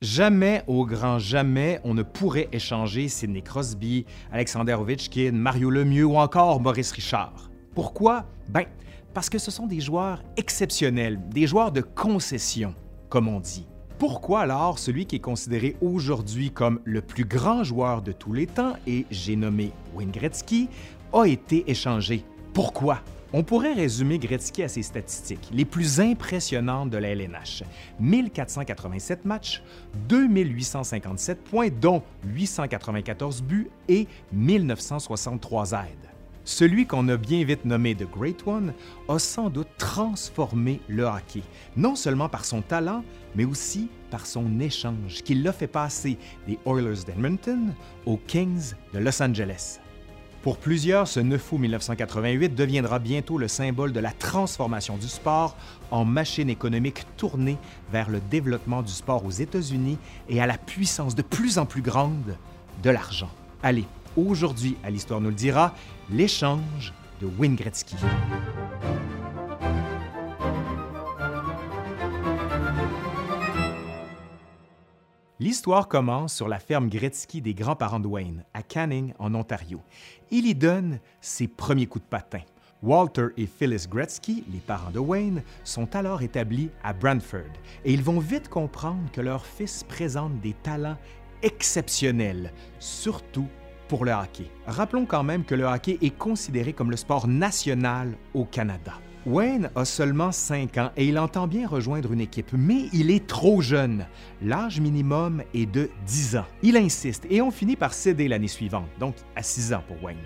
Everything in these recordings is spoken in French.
Jamais, au grand jamais, on ne pourrait échanger Sidney Crosby, Alexander Ovechkin, Mario Lemieux ou encore Maurice Richard. Pourquoi? Ben, parce que ce sont des joueurs exceptionnels, des joueurs de concession, comme on dit. Pourquoi alors celui qui est considéré aujourd'hui comme le plus grand joueur de tous les temps, et j'ai nommé Wayne Gretzky, a été échangé? Pourquoi? On pourrait résumer Gretzky à ses statistiques, les plus impressionnantes de la LNH. 1487 matchs, 2857 points, dont 894 buts et 1963 aides. Celui qu'on a bien vite nommé The Great One a sans doute transformé le hockey, non seulement par son talent, mais aussi par son échange qui l'a fait passer des Oilers d'Edmonton aux Kings de Los Angeles. Pour plusieurs, ce 9 août 1988 deviendra bientôt le symbole de la transformation du sport en machine économique tournée vers le développement du sport aux États-Unis et à la puissance de plus en plus grande de l'argent. Allez, aujourd'hui, à l'Histoire nous le dira, l'échange de Wayne Gretzky. L'histoire commence sur la ferme Gretzky des grands-parents de Wayne, à Canning, en Ontario. Il y donne ses premiers coups de patin. Walter et Phyllis Gretzky, les parents de Wayne, sont alors établis à Brantford et ils vont vite comprendre que leur fils présente des talents exceptionnels, surtout pour le hockey. Rappelons quand même que le hockey est considéré comme le sport national au Canada. Wayne a seulement 5 ans et il entend bien rejoindre une équipe, mais il est trop jeune. L'âge minimum est de 10 ans. Il insiste et on finit par céder l'année suivante, donc à 6 ans pour Wayne.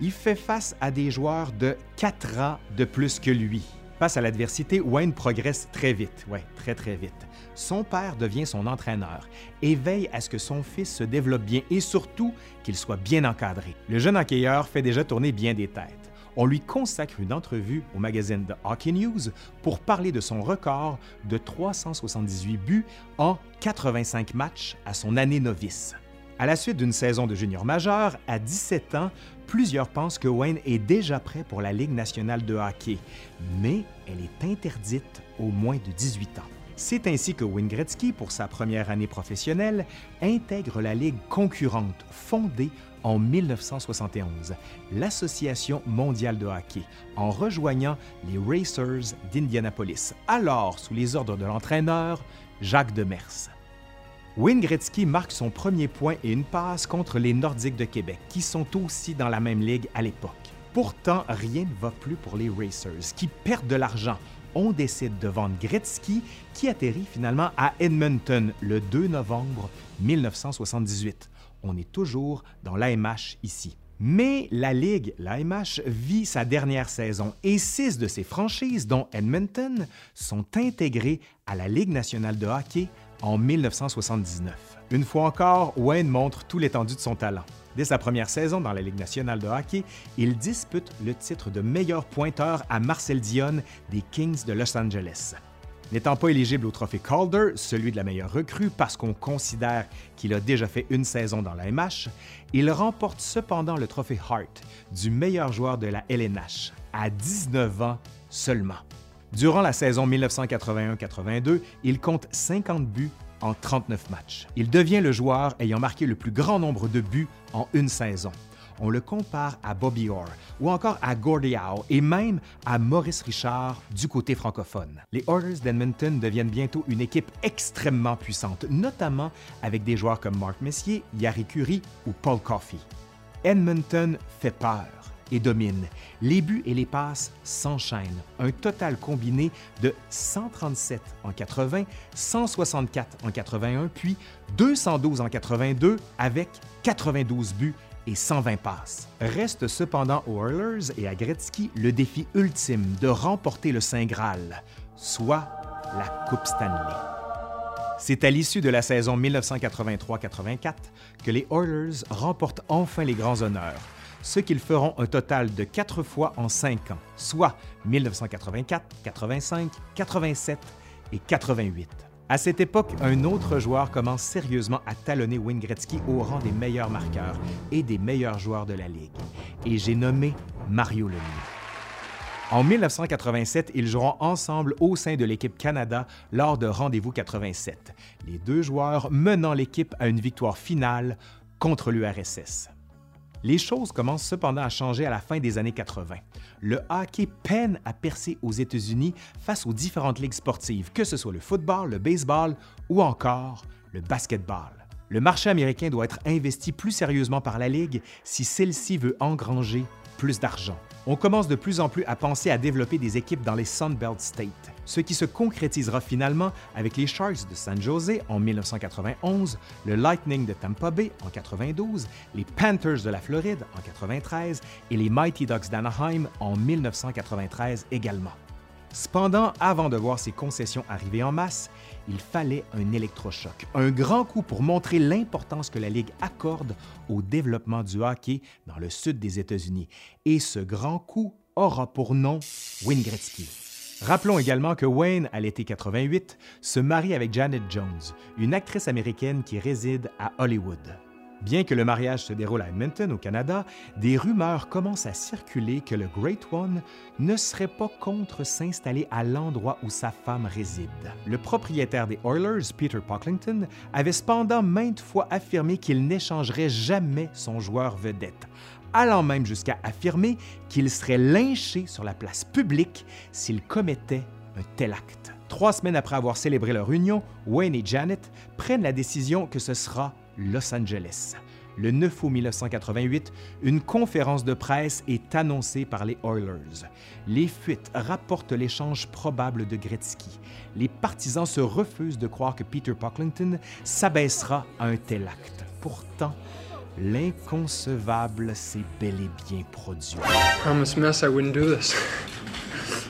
Il fait face à des joueurs de 4 ans de plus que lui. Face à l'adversité, Wayne progresse très vite, très très vite. Son père devient son entraîneur et veille à ce que son fils se développe bien et surtout qu'il soit bien encadré. Le jeune hockeyeur fait déjà tourner bien des têtes on lui consacre une entrevue au magazine The Hockey News pour parler de son record de 378 buts en 85 matchs à son année novice. À la suite d'une saison de junior majeur, à 17 ans, plusieurs pensent que Wayne est déjà prêt pour la Ligue nationale de hockey, mais elle est interdite aux moins de 18 ans. C'est ainsi que Wayne Gretzky, pour sa première année professionnelle, intègre la Ligue concurrente fondée en 1971, l'Association mondiale de hockey, en rejoignant les Racers d'Indianapolis, alors sous les ordres de l'entraîneur Jacques Demers. Wayne Gretzky marque son premier point et une passe contre les Nordiques de Québec, qui sont aussi dans la même ligue à l'époque. Pourtant, rien ne va plus pour les Racers, qui perdent de l'argent. On décide de vendre Gretzky, qui atterrit finalement à Edmonton le 2 novembre 1978 on est toujours dans l'AMH ici. Mais la Ligue, l'AMH, vit sa dernière saison et six de ses franchises, dont Edmonton, sont intégrées à la Ligue nationale de hockey en 1979. Une fois encore, Wayne montre tout l'étendue de son talent. Dès sa première saison dans la Ligue nationale de hockey, il dispute le titre de meilleur pointeur à Marcel Dionne des Kings de Los Angeles. N'étant pas éligible au trophée Calder, celui de la meilleure recrue, parce qu'on considère qu'il a déjà fait une saison dans la MH, il remporte cependant le trophée Hart du meilleur joueur de la LNH, à 19 ans seulement. Durant la saison 1981-82, il compte 50 buts en 39 matchs. Il devient le joueur ayant marqué le plus grand nombre de buts en une saison on le compare à Bobby Orr ou encore à Gordie Howe et même à Maurice Richard du côté francophone. Les Oilers d'Edmonton deviennent bientôt une équipe extrêmement puissante, notamment avec des joueurs comme Mark Messier, Yari Curie ou Paul Coffey. Edmonton fait peur et domine. Les buts et les passes s'enchaînent. Un total combiné de 137 en 80, 164 en 81, puis 212 en 82 avec 92 buts et 120 passes. Reste cependant aux Oilers et à Gretzky le défi ultime de remporter le Saint Graal, soit la Coupe Stanley. C'est à l'issue de la saison 1983-84 que les Oilers remportent enfin les grands honneurs, ce qu'ils feront un total de quatre fois en cinq ans, soit 1984, 85, 87 et 88. À cette époque, un autre joueur commence sérieusement à talonner Wayne Gretzky au rang des meilleurs marqueurs et des meilleurs joueurs de la Ligue. Et j'ai nommé Mario Lemieux. En 1987, ils joueront ensemble au sein de l'équipe Canada lors de Rendez-vous 87, les deux joueurs menant l'équipe à une victoire finale contre l'URSS. Les choses commencent cependant à changer à la fin des années 80. Le hockey peine à percer aux États-Unis face aux différentes ligues sportives, que ce soit le football, le baseball ou encore le basketball. Le marché américain doit être investi plus sérieusement par la Ligue si celle-ci veut engranger plus d'argent on commence de plus en plus à penser à développer des équipes dans les Sunbelt States, ce qui se concrétisera finalement avec les Sharks de San Jose en 1991, le Lightning de Tampa Bay en 92, les Panthers de la Floride en 93 et les Mighty Ducks d'Anaheim en 1993 également. Cependant, avant de voir ces concessions arriver en masse, il fallait un électrochoc, un grand coup pour montrer l'importance que la Ligue accorde au développement du hockey dans le sud des États-Unis. Et ce grand coup aura pour nom Wayne Gretzky. Rappelons également que Wayne, à l'été 88, se marie avec Janet Jones, une actrice américaine qui réside à Hollywood. Bien que le mariage se déroule à Edmonton, au Canada, des rumeurs commencent à circuler que le Great One ne serait pas contre s'installer à l'endroit où sa femme réside. Le propriétaire des Oilers, Peter Pocklington, avait cependant maintes fois affirmé qu'il n'échangerait jamais son joueur vedette, allant même jusqu'à affirmer qu'il serait lynché sur la place publique s'il commettait un tel acte. Trois semaines après avoir célébré leur union, Wayne et Janet prennent la décision que ce sera Los Angeles. Le 9 août 1988, une conférence de presse est annoncée par les Oilers. Les fuites rapportent l'échange probable de Gretzky. Les partisans se refusent de croire que Peter Pocklington s'abaissera à un tel acte. Pourtant, l'inconcevable s'est bel et bien produit.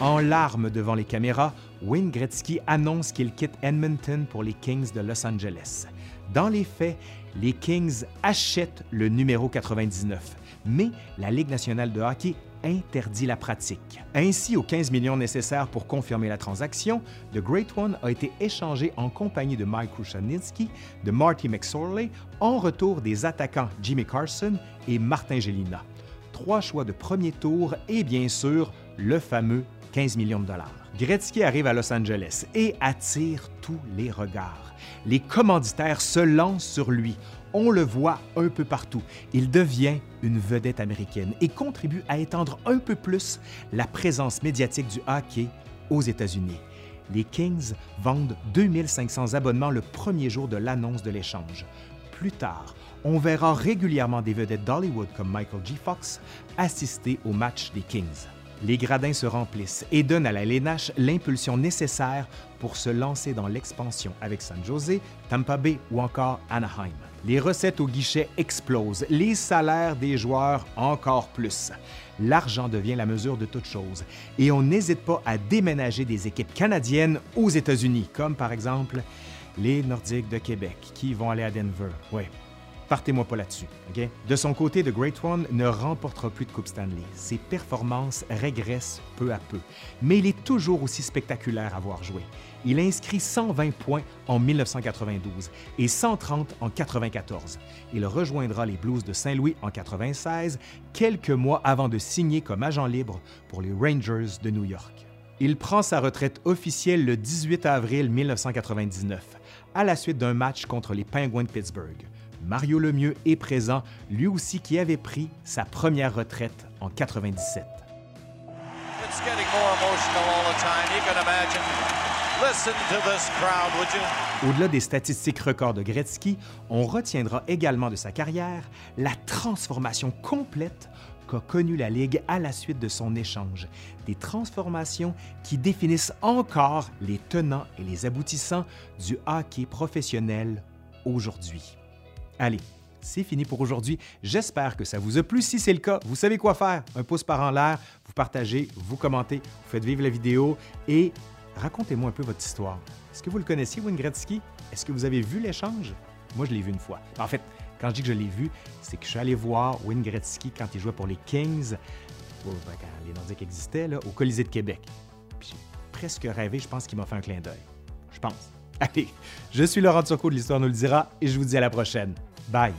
En larmes devant les caméras, Wayne Gretzky annonce qu'il quitte Edmonton pour les Kings de Los Angeles. Dans les faits, les Kings achètent le numéro 99, mais la Ligue nationale de hockey interdit la pratique. Ainsi, aux 15 millions nécessaires pour confirmer la transaction, The Great One a été échangé en compagnie de Mike Krushaninski, de Marty McSorley, en retour des attaquants Jimmy Carson et Martin Gelina. Trois choix de premier tour et bien sûr le fameux 15 millions de dollars. Gretzky arrive à Los Angeles et attire tous les regards. Les commanditaires se lancent sur lui. On le voit un peu partout. Il devient une vedette américaine et contribue à étendre un peu plus la présence médiatique du hockey aux États-Unis. Les Kings vendent 2500 abonnements le premier jour de l'annonce de l'échange. Plus tard, on verra régulièrement des vedettes d'Hollywood comme Michael G. Fox assister au match des Kings les gradins se remplissent et donnent à la LNH l'impulsion nécessaire pour se lancer dans l'expansion avec San Jose, Tampa Bay ou encore Anaheim. Les recettes au guichet explosent, les salaires des joueurs encore plus. L'argent devient la mesure de toute chose et on n'hésite pas à déménager des équipes canadiennes aux États-Unis, comme par exemple les Nordiques de Québec qui vont aller à Denver. Partez-moi pas là-dessus. De son côté, The Great One ne remportera plus de Coupe Stanley. Ses performances régressent peu à peu, mais il est toujours aussi spectaculaire à voir jouer. Il inscrit 120 points en 1992 et 130 en 1994. Il rejoindra les Blues de Saint-Louis en 1996, quelques mois avant de signer comme agent libre pour les Rangers de New York. Il prend sa retraite officielle le 18 avril 1999, à la suite d'un match contre les Penguins de Pittsburgh. Mario Lemieux est présent, lui aussi qui avait pris sa première retraite en 97. Au-delà des statistiques records de Gretzky, on retiendra également de sa carrière la transformation complète qu'a connue la Ligue à la suite de son échange. Des transformations qui définissent encore les tenants et les aboutissants du hockey professionnel aujourd'hui. Allez, c'est fini pour aujourd'hui. J'espère que ça vous a plu. Si c'est le cas, vous savez quoi faire. Un pouce par en l'air, vous partagez, vous commentez, vous faites vivre la vidéo et racontez-moi un peu votre histoire. Est-ce que vous le connaissiez, Wayne Gretzky? Est-ce que vous avez vu l'échange? Moi, je l'ai vu une fois. En fait, quand je dis que je l'ai vu, c'est que je suis allé voir Wayne Gretzky quand il jouait pour les Kings, ben, quand les Nordiques existaient, au Colisée de Québec. J'ai presque rêvé, je pense qu'il m'a fait un clin d'œil. Je pense. Allez, je suis Laurent Turcot de l'Histoire nous le dira et je vous dis à la prochaine. Bye.